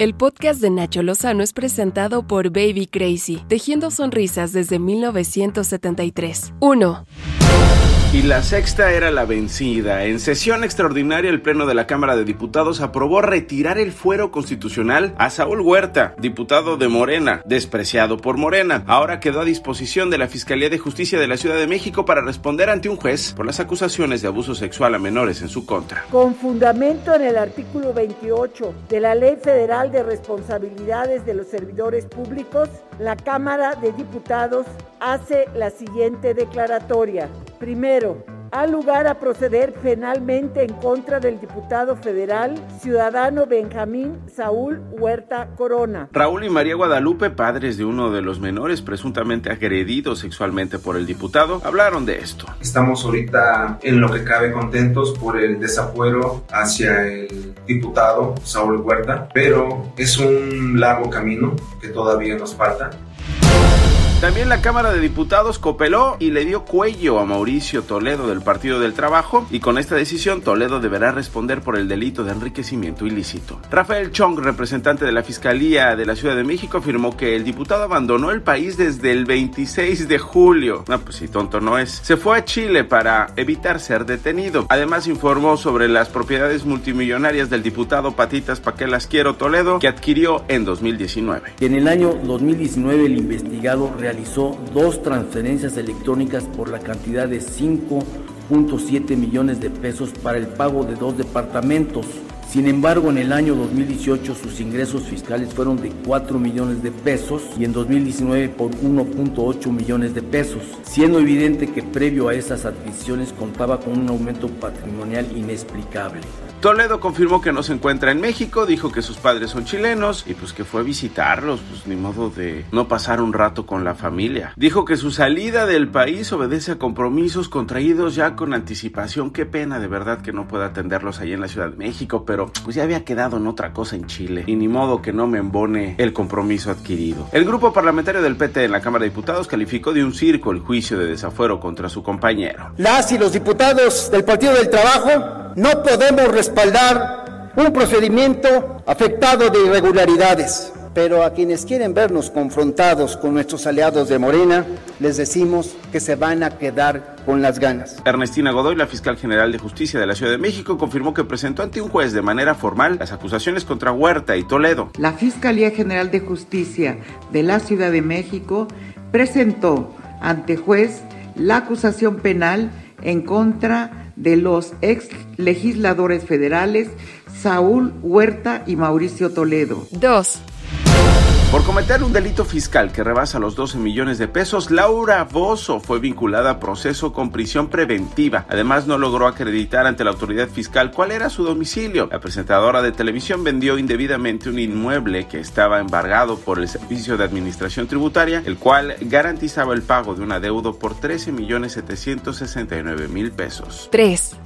El podcast de Nacho Lozano es presentado por Baby Crazy, tejiendo sonrisas desde 1973. 1. Y la sexta era la vencida. En sesión extraordinaria, el Pleno de la Cámara de Diputados aprobó retirar el fuero constitucional a Saúl Huerta, diputado de Morena, despreciado por Morena. Ahora quedó a disposición de la Fiscalía de Justicia de la Ciudad de México para responder ante un juez por las acusaciones de abuso sexual a menores en su contra. Con fundamento en el artículo 28 de la Ley Federal de Responsabilidades de los Servidores Públicos, la Cámara de Diputados hace la siguiente declaratoria. Primero, ha lugar a proceder penalmente en contra del diputado federal ciudadano Benjamín Saúl Huerta Corona. Raúl y María Guadalupe, padres de uno de los menores presuntamente agredidos sexualmente por el diputado, hablaron de esto. Estamos ahorita en lo que cabe contentos por el desafuero hacia el diputado Saúl Huerta, pero es un largo camino que todavía nos falta. También la Cámara de Diputados copeló y le dio cuello a Mauricio Toledo del Partido del Trabajo y con esta decisión Toledo deberá responder por el delito de enriquecimiento ilícito. Rafael Chong, representante de la Fiscalía de la Ciudad de México, afirmó que el diputado abandonó el país desde el 26 de julio. No, pues si tonto no es. Se fue a Chile para evitar ser detenido. Además informó sobre las propiedades multimillonarias del diputado Patitas Paquelas Quiero Toledo que adquirió en 2019. En el año 2019 el investigado realizó dos transferencias electrónicas por la cantidad de 5.7 millones de pesos para el pago de dos departamentos. Sin embargo, en el año 2018 sus ingresos fiscales fueron de 4 millones de pesos y en 2019 por 1.8 millones de pesos, siendo evidente que previo a esas adquisiciones contaba con un aumento patrimonial inexplicable. Toledo confirmó que no se encuentra en México, dijo que sus padres son chilenos y pues que fue a visitarlos, pues ni modo de no pasar un rato con la familia. Dijo que su salida del país obedece a compromisos contraídos ya con anticipación. Qué pena de verdad que no pueda atenderlos ahí en la Ciudad de México, pero pues ya había quedado en otra cosa en Chile y ni modo que no me embone el compromiso adquirido. El grupo parlamentario del PT en la Cámara de Diputados calificó de un circo el juicio de desafuero contra su compañero. Las y los diputados del Partido del Trabajo no podemos respaldar un procedimiento afectado de irregularidades. Pero a quienes quieren vernos confrontados con nuestros aliados de Morena, les decimos que se van a quedar con las ganas. Ernestina Godoy, la fiscal general de justicia de la Ciudad de México, confirmó que presentó ante un juez de manera formal las acusaciones contra Huerta y Toledo. La Fiscalía General de Justicia de la Ciudad de México presentó ante juez la acusación penal en contra de los ex legisladores federales Saúl Huerta y Mauricio Toledo. 2. Por cometer un delito fiscal que rebasa los 12 millones de pesos, Laura Bozo fue vinculada a proceso con prisión preventiva. Además, no logró acreditar ante la autoridad fiscal cuál era su domicilio. La presentadora de televisión vendió indebidamente un inmueble que estaba embargado por el Servicio de Administración Tributaria, el cual garantizaba el pago de un adeudo por 13 millones 769 mil pesos. 3.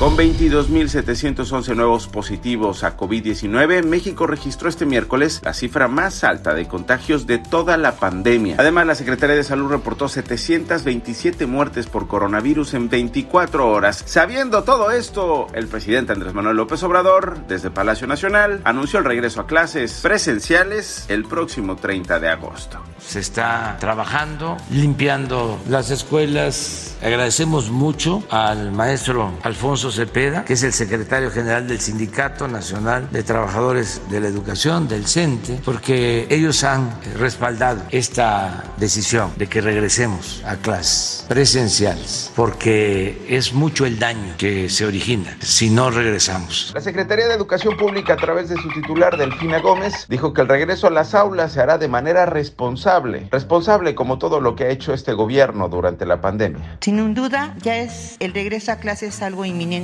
Con 22.711 nuevos positivos a COVID-19, México registró este miércoles la cifra más alta de contagios de toda la pandemia. Además, la Secretaría de Salud reportó 727 muertes por coronavirus en 24 horas. Sabiendo todo esto, el presidente Andrés Manuel López Obrador, desde Palacio Nacional, anunció el regreso a clases presenciales el próximo 30 de agosto. Se está trabajando, limpiando las escuelas. Agradecemos mucho al maestro Alfonso Cepeda, que es el secretario general del Sindicato Nacional de Trabajadores de la Educación, del CENTE, porque ellos han respaldado esta decisión de que regresemos a clases presenciales, porque es mucho el daño que se origina si no regresamos. La Secretaría de Educación Pública, a través de su titular, Delfina Gómez, dijo que el regreso a las aulas se hará de manera responsable, responsable como todo lo que ha hecho este gobierno durante la pandemia. Sin duda, ya es el regreso a clases algo inminente.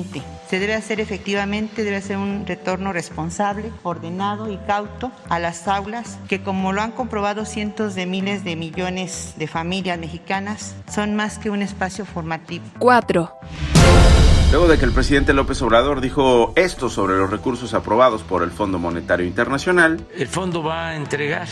Se debe hacer efectivamente, debe ser un retorno responsable, ordenado y cauto a las aulas, que como lo han comprobado cientos de miles de millones de familias mexicanas, son más que un espacio formativo. 4. Luego de que el presidente López Obrador dijo esto sobre los recursos aprobados por el Fondo Monetario Internacional, el fondo va a entregar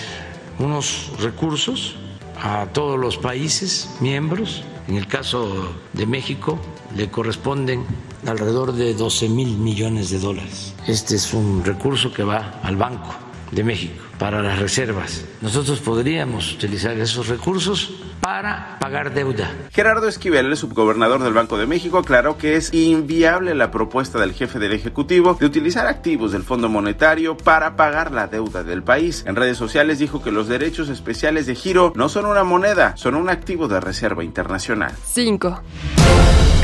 unos recursos a todos los países miembros. En el caso de México le corresponden alrededor de 12 mil millones de dólares. Este es un recurso que va al Banco de México para las reservas. Nosotros podríamos utilizar esos recursos para pagar deuda. Gerardo Esquivel, el subgobernador del Banco de México, aclaró que es inviable la propuesta del jefe del Ejecutivo de utilizar activos del Fondo Monetario para pagar la deuda del país. En redes sociales dijo que los derechos especiales de giro no son una moneda, son un activo de reserva internacional. 5.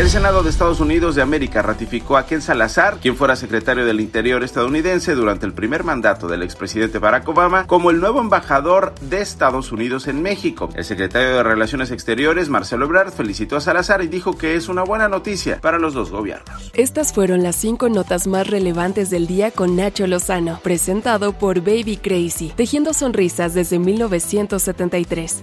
El Senado de Estados Unidos de América ratificó a Ken Salazar, quien fuera secretario del Interior estadounidense durante el primer mandato del expresidente Barack Obama, como el nuevo embajador de Estados Unidos en México. El secretario de Relaciones Exteriores, Marcelo Ebrard, felicitó a Salazar y dijo que es una buena noticia para los dos gobiernos. Estas fueron las cinco notas más relevantes del día con Nacho Lozano, presentado por Baby Crazy, tejiendo sonrisas desde 1973.